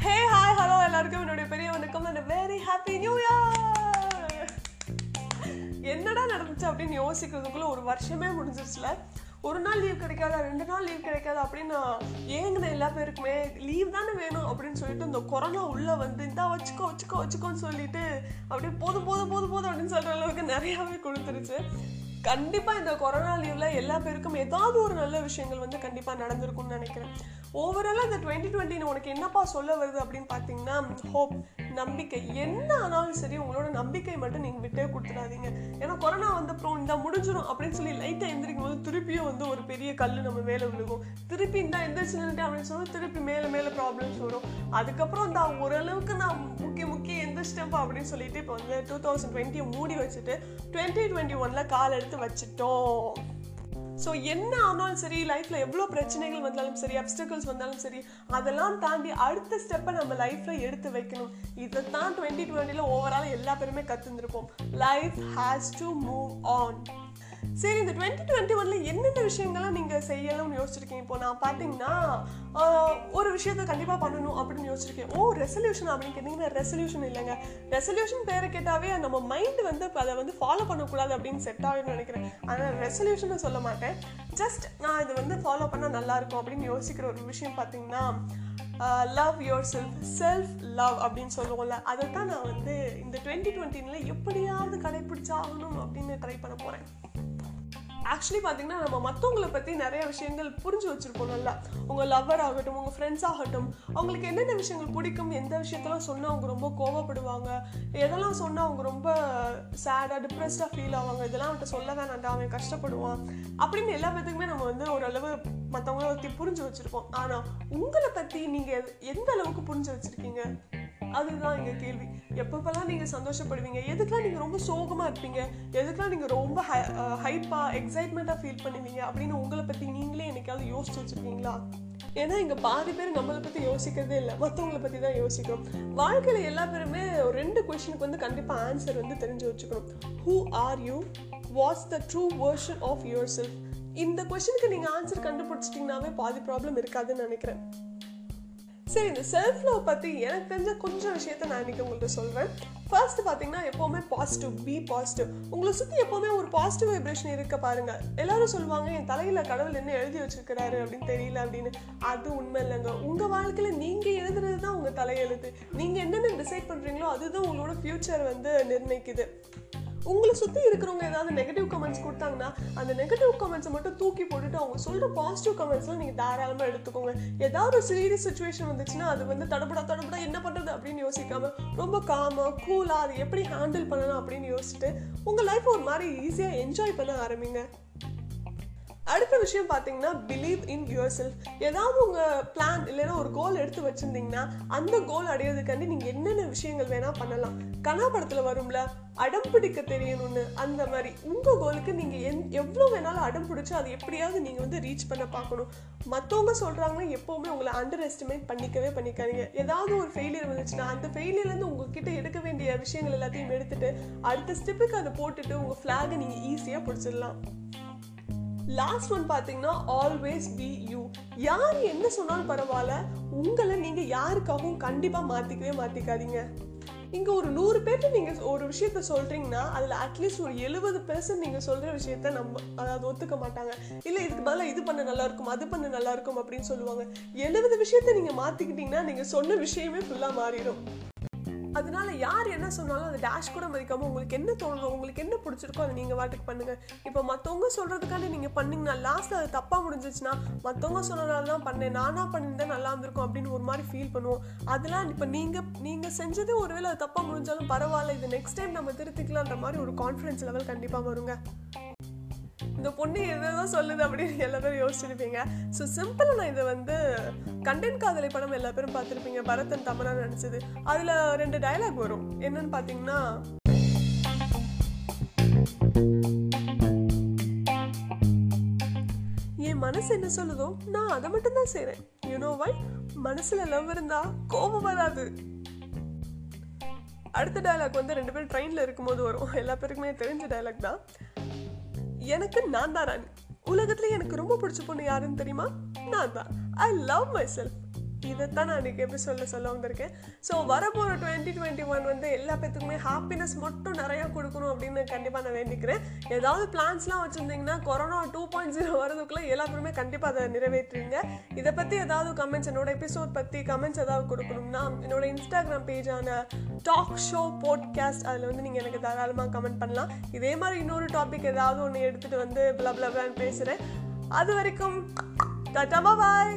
Hey hi hello எல்லாருக்கும் என்னுடைய பெரிய வணக்கம் and very happy new year என்னடா நடந்துச்சு அப்படின்னு யோசிக்கிறதுக்குள்ள ஒரு வருஷமே முடிஞ்சிருச்சுல. ஒரு நாள் லீவ் கிடைக்காதா ரெண்டு நாள் லீவ் கிடைக்காதா அப்படின்னு நான் ஏங்கின எல்லா பேருக்குமே லீவ் தானே வேணும் அப்படின்னு சொல்லிட்டு இந்த கொரோனா உள்ளே வந்து இந்தா வச்சுக்கோ வச்சுக்கோ வச்சுக்கோன்னு சொல்லிட்டு அப்படியே போதும் போதும் போதும் போதும் அப்படின்னு சொல்கிற அளவுக்கு நிறையாவே கொடுத்துருச்சு. கண்டிப்பா இந்த கொரோனா லீவ்ல எல்லா பேருக்கும் ஏதாவது ஒரு நல்ல விஷயங்கள் வந்து கண்டிப்பா நடந்திருக்கும்னு நினைக்கிறேன். ஓவராலாக இந்த டுவெண்ட்டி டுவெண்ட்டி உனக்கு என்னப்பா சொல்ல வருது அப்படின்னு பார்த்தீங்கன்னா ஹோப் நம்பிக்கை. என்ன ஆனாலும் சரி உங்களோட நம்பிக்கை மட்டும் நீங்கள் விட்டே கொடுத்துடாதீங்க. ஏன்னா கொரோனா வந்தப்புறம் இந்த முடிஞ்சிடும் அப்படின்னு சொல்லி லைட்டாக எந்திரிக்கும் போது திருப்பியும் வந்து ஒரு பெரிய கல் நம்ம மேலே விழுகும். திருப்பி இந்த எந்திரிச்சு அப்படின்னு சொல்லி திருப்பி மேலே மேலே ப்ராப்ளம்ஸ் வரும். அதுக்கப்புறம் இந்த ஓரளவுக்கு நான் முக்கிய முக்கிய அப்படின்னு சொல்லிட்டு இப்போ வந்து டூ தௌசண்ட் டுவெண்ட்டியை மூடி வச்சுட்டு டுவெண்ட்டி டுவெண்ட்டி ஒன்ல கால் எடுத்து வச்சுட்டோம். ஸோ என்ன ஆனாலும் சரி லைஃப்ல எவ்வளோ பிரச்சனைகள் வந்தாலும் சரி அப்டக்கல்ஸ் வந்தாலும் சரி அதெல்லாம் தாண்டி அடுத்த ஸ்டெப்பை நம்ம லைஃப்ல எடுத்து வைக்கணும். இதை தான் டுவெண்ட்டி டுவெண்ட்டில ஓவரால் எல்லா பேருமே கற்றுந்துருப்போம் life has to move on சரி இந்த டுவெண்ட்டி டுவெண்ட்டி ஒன்ல என்னென்ன விஷயங்கள்லாம் நீங்கள் செய்யணும்னு யோசிச்சிருக்கீங்க? இப்போ நான் பார்த்தீங்கன்னா ஒரு விஷயத்த கண்டிப்பாக பண்ணணும் அப்படின்னு யோசிச்சிருக்கேன். ஓ ரெசல்யூஷன் அப்படின்னு கேட்டீங்கன்னா ரெசல்யூஷன் இல்லைங்க. ரெசல்யூஷன் பேரை கேட்டாவே நம்ம மைண்ட் வந்து அதை வந்து ஃபாலோ பண்ணக்கூடாது அப்படின்னு செட் ஆகும்னு நினைக்கிறேன். ஆனால் ரெசல்யூஷன் சொல்ல மாட்டேன். ஜஸ்ட் நான் இது வந்து ஃபாலோ பண்ணால் நல்லா இருக்கும் அப்படின்னு யோசிக்கிற ஒரு விஷயம் பார்த்தீங்கன்னா love yourself self love அப்படின்னு சொல்லுவோம்ல அதை தான் நான் வந்து இந்த டுவெண்ட்டி டுவெண்ட்டினில் எப்படியாவது கடைபிடிச்சாகணும் அப்படின்னு ட்ரை பண்ண போகிறேன் ஆக்சுவலி பார்த்தீங்கன்னா நம்ம மற்றவங்களை பற்றி நிறைய விஷயங்கள் புரிஞ்சு வச்சுருப்போம் நல்லா. உங்கள் லவ்வர் ஆகட்டும் உங்கள் ஃப்ரெண்ட்ஸ் ஆகட்டும் அவங்களுக்கு என்னென்ன விஷயங்கள் பிடிக்கும் எந்த விஷயத்தெல்லாம் சொன்னால் அவங்க ரொம்ப கோவப்படுவாங்க எதெல்லாம் சொன்னால் அவங்க ரொம்ப சேடாக டிப்ரெஸ்டாக ஃபீல் ஆவாங்க இதெல்லாம் அவன்கிட்ட சொல்ல வேணாண்டா அவன் கஷ்டப்படுவான் அப்படின்னு எல்லா பேத்துக்குமே நம்ம வந்து ஓரளவு மற்றவங்கள பற்றி புரிஞ்சு வச்சுருப்போம். ஆனால் உங்களை பற்றி நீங்கள் எந்த அளவுக்கு புரிஞ்சு வச்சுருக்கீங்க? அதுதான் எங்க கேள்வி. எப்பப்பெல்லாம் நீங்க சந்தோஷப்படுவீங்க? எதுக்கெலாம் நீங்க ரொம்ப சோகமா இருப்பீங்க? எதுக்கெலாம் நீங்க ரொம்ப ஹைப்பா எக்ஸைட்மெண்ட்டாக ஃபீல் பண்ணுவீங்க? அப்படின்னு உங்களை பத்தி நீங்களே என்னைக்காவது யோசிச்சு வச்சிருக்கீங்களா? ஏன்னா இங்க பாதி பேர் நம்மளை பத்தி யோசிக்கிறதே இல்லை. மற்றவங்களை பத்தி தான் யோசிக்கிறோம். வாழ்க்கையில எல்லா பேருமே ஒரு ரெண்டு கொஸ்டினுக்கு வந்து கண்டிப்பா ஆன்சர் வந்து தெரிஞ்சு வச்சுக்கணும். Who are you what's the true version of yourself இந்த கொஸ்டினுக்கு நீங்க ஆன்சர் கண்டுபிடிச்சிட்டீங்கன்னாவே பாதி ப்ராப்ளம் இருக்காதுன்னு நினைக்கிறேன். சரி இந்த செல்ஃப் லவ் பற்றி எனக்கு தெரிஞ்ச கொஞ்சம் விஷயத்த நான் இன்றைக்கி உங்கள்கிட்ட சொல்கிறேன் ஃபர்ஸ்ட் பார்த்தீங்கன்னா எப்போவுமே பாசிட்டிவ் பி பாசிட்டிவ் உங்களை சுற்றி எப்போவுமே ஒரு பாசிட்டிவ் வைப்ரேஷன் இருக்க பாருங்க. எல்லாரும் சொல்லுவாங்க என் தலையில் கடவுள் என்ன எழுதி வச்சிருக்கிறாரு? அப்படின்னு தெரியல அப்படின்னு. அது உண்மை இல்லைங்க. உங்கள் வாழ்க்கையில் நீங்கள் எழுதுறது தான் உங்கள் தலையெழுத்து. நீங்கள் என்னென்ன டிசைட் பண்ணுறீங்களோ அதுதான் உங்களோட ஃப்யூச்சர் வந்து நிர்ணயிக்குது. உங்களை சுற்றி இருக்கிறவங்க ஏதாவது நெகட்டிவ் கமெண்ட்ஸ் கொடுத்தாங்கன்னா அந்த நெகட்டிவ் கமெண்ட்ஸை மட்டும் தூக்கி போட்டுட்டு அவங்க சொல்கிற பாசிட்டிவ் கமெண்ட்ஸ்லாம் நீங்கள் தாராளமாக எடுத்துக்கோங்க. ஏதாவது ஒரு சீரியஸ் சுச்சுவேஷன் வந்துச்சுன்னா அது வந்து தடபடா தடபடா என்ன பண்ணுறது அப்படின்னு யோசிக்காம ரொம்ப காமாக கூலாக அது எப்படி ஹேண்டில் பண்ணலாம் அப்படின்னு யோசிச்சுட்டு உங்கள் லைஃப் ஒரு மாதிரி ஈஸியாக என்ஜாய் பண்ண ஆரம்பிங்க. அடுத்த விஷயம் பார்த்தீங்கன்னா பிலீவ் இன் யுவர் செல்ஃப் ஏதாவது உங்கள் பிளான் இல்லைன்னா ஒரு கோல் எடுத்து வச்சுருந்தீங்கன்னா அந்த கோல் அடையிறதுக்காண்டி நீங்கள் என்னென்ன விஷயங்கள் வேணால் பண்ணலாம். கனா படத்தில் வரும்ல அடம் பிடிக்க தெரியணும்னு அந்த மாதிரி. உங்கள் கோலுக்கு நீங்கள் என் எவ்வளோ வேணாலும் அடம் பிடிச்சி அது எப்படியாவது நீங்கள் வந்து ரீச் பண்ண பார்க்கணும். மற்றவங்க சொல்கிறாங்கன்னா எப்போவுமே உங்களை அண்டர் எஸ்டிமேட் பண்ணிக்கவே பண்ணிக்காதீங்க. ஏதாவது ஒரு ஃபெயிலியர் வந்துச்சுன்னா அந்த ஃபெயிலியர்லேருந்து உங்ககிட்ட எடுக்க வேண்டிய விஷயங்கள் எல்லாத்தையும் எடுத்துகிட்டு அடுத்த ஸ்டெப்புக்கு அதை போட்டுட்டு உங்கள் ஃப்ளாகை நீங்கள் ஈஸியாக பிடிச்சிடலாம். லாஸ்ட் ஒன் பார்த்தீங்கன்னா ஆல்வேஸ் பி யூ யார் என்ன சொன்னாலும் பரவாயில்ல உங்களை நீங்கள் யாருக்காகவும் கண்டிப்பாக மாற்றிக்கவே மாற்றிக்காதீங்க இங்கே ஒரு நூறு பேர்ட்டு நீங்கள் ஒரு விஷயத்த சொல்கிறீங்கன்னா அதில் அட்லீஸ்ட் ஒரு எழுபது பெர்சன்ட் நீங்கள் சொல்கிற விஷயத்த நம்ம அதாவது ஒத்துக்க மாட்டாங்க. இல்லை இதுக்கு பதிலாக இது பண்ண நல்லா இருக்கும் அது பண்ண நல்லா இருக்கும் அப்படின்னு சொல்லுவாங்க. எழுபது விஷயத்த நீங்கள் மாற்றிக்கிட்டிங்கன்னா நீங்கள் சொன்ன விஷயமே ஃபுல்லாக மாறிடும். அதனால யார் என்ன சொன்னாலும் அதை டேஷ் கூட மதிக்காம உங்களுக்கு என்ன தோணுதோ உங்களுக்கு என்ன பிடிச்சிருக்கோ அதை நீங்க வாட்டுக்கு பண்ணுங்க. இப்போ மற்றவங்க சொல்றதுக்காண்டி நீங்க பண்ணீங்கன்னா லாஸ்ட்ல அது தப்பா முடிஞ்சிச்சுன்னா மற்றவங்க சொன்னதால தான் பண்ணேன் நானா பண்ணியிருந்தா நல்லா இருந்திருக்கும் அப்படின்னு ஒரு மாதிரி ஃபீல் பண்ணுவோம். அதெல்லாம் இப்போ நீங்க நீங்க செஞ்சது ஒருவேளை அது தப்பா முடிஞ்சாலும் பரவாயில்ல இது நெக்ஸ்ட் டைம் நம்ம திருத்திக்கலான்ற மாதிரி ஒரு கான்ஃபிடன்ஸ் லெவல் கண்டிப்பா வருங்க. இந்த பொண்ணு எதாவது சொல்லுது அப்படின்னு எல்லா பேரும் யோசிச்சிருப்பீங்க. ஸோ சிம்பிளாக நான் இதை வந்து கண்டென்ட் காதலை படம் எல்லா பேரும் பார்த்துருப்பீங்க. பரதன் தமனா நடிச்சது. அதில் ரெண்டு டயலாக் வரும். என்னன்னு பார்த்தீங்கன்னா என் மனசு என்ன சொல்லுதோ நான் அதை மட்டும்தான் செய்கிறேன் யூனோ வை மனசில் லவ் இருந்தால் கோபம் வராது. அடுத்த டயலாக் வந்து ரெண்டு பேரும் ட்ரெயினில் இருக்கும்போது வரும். எல்லா பேருக்குமே தெரிஞ்ச டயலாக் தான். எனக்கு நான் தான் ராணி. உலகத்துல எனக்கு ரொம்ப பிடிச்ச பொண்ணு யாருன்னு தெரியுமா? நான் தான் ஐ லவ் மை செல்ஃப் இதைத்தான் நான் இன்றைக்கி எப்படி சொல்ல வந்திருக்கேன். ஸோ வரப்போகிற டுவெண்ட்டி டுவெண்ட்டி ஒன் வந்து எல்லா பேத்துக்குமே ஹாப்பினஸ் மட்டும் நிறையா கொடுக்கணும் அப்படின்னு கண்டிப்பாக நான் வேண்டிக்கிறேன். ஏதாவது பிளான்ஸ்லாம் வச்சுருந்தீங்கன்னா corona two point zero oh வரதுக்குள்ளே எல்லாருமே கண்டிப்பாக அதை நிறைவேற்றுவீங்க. இதை பற்றி ஏதாவது கமெண்ட்ஸ் என்னோட எபிசோட் பற்றி கமெண்ட்ஸ் ஏதாவது கொடுக்கணும்னா என்னோட இன்ஸ்டாகிராம் பேஜான டாக் ஷோ போட்காஸ்ட் அதில் வந்து நீங்கள் எனக்கு தாராளமாக கமெண்ட் பண்ணலாம். இதே மாதிரி இன்னொரு டாபிக் ஏதாவது ஒன்று எடுத்துகிட்டு வந்து பிளா பேசுகிறேன் அது வரைக்கும் டாட்டா பாய்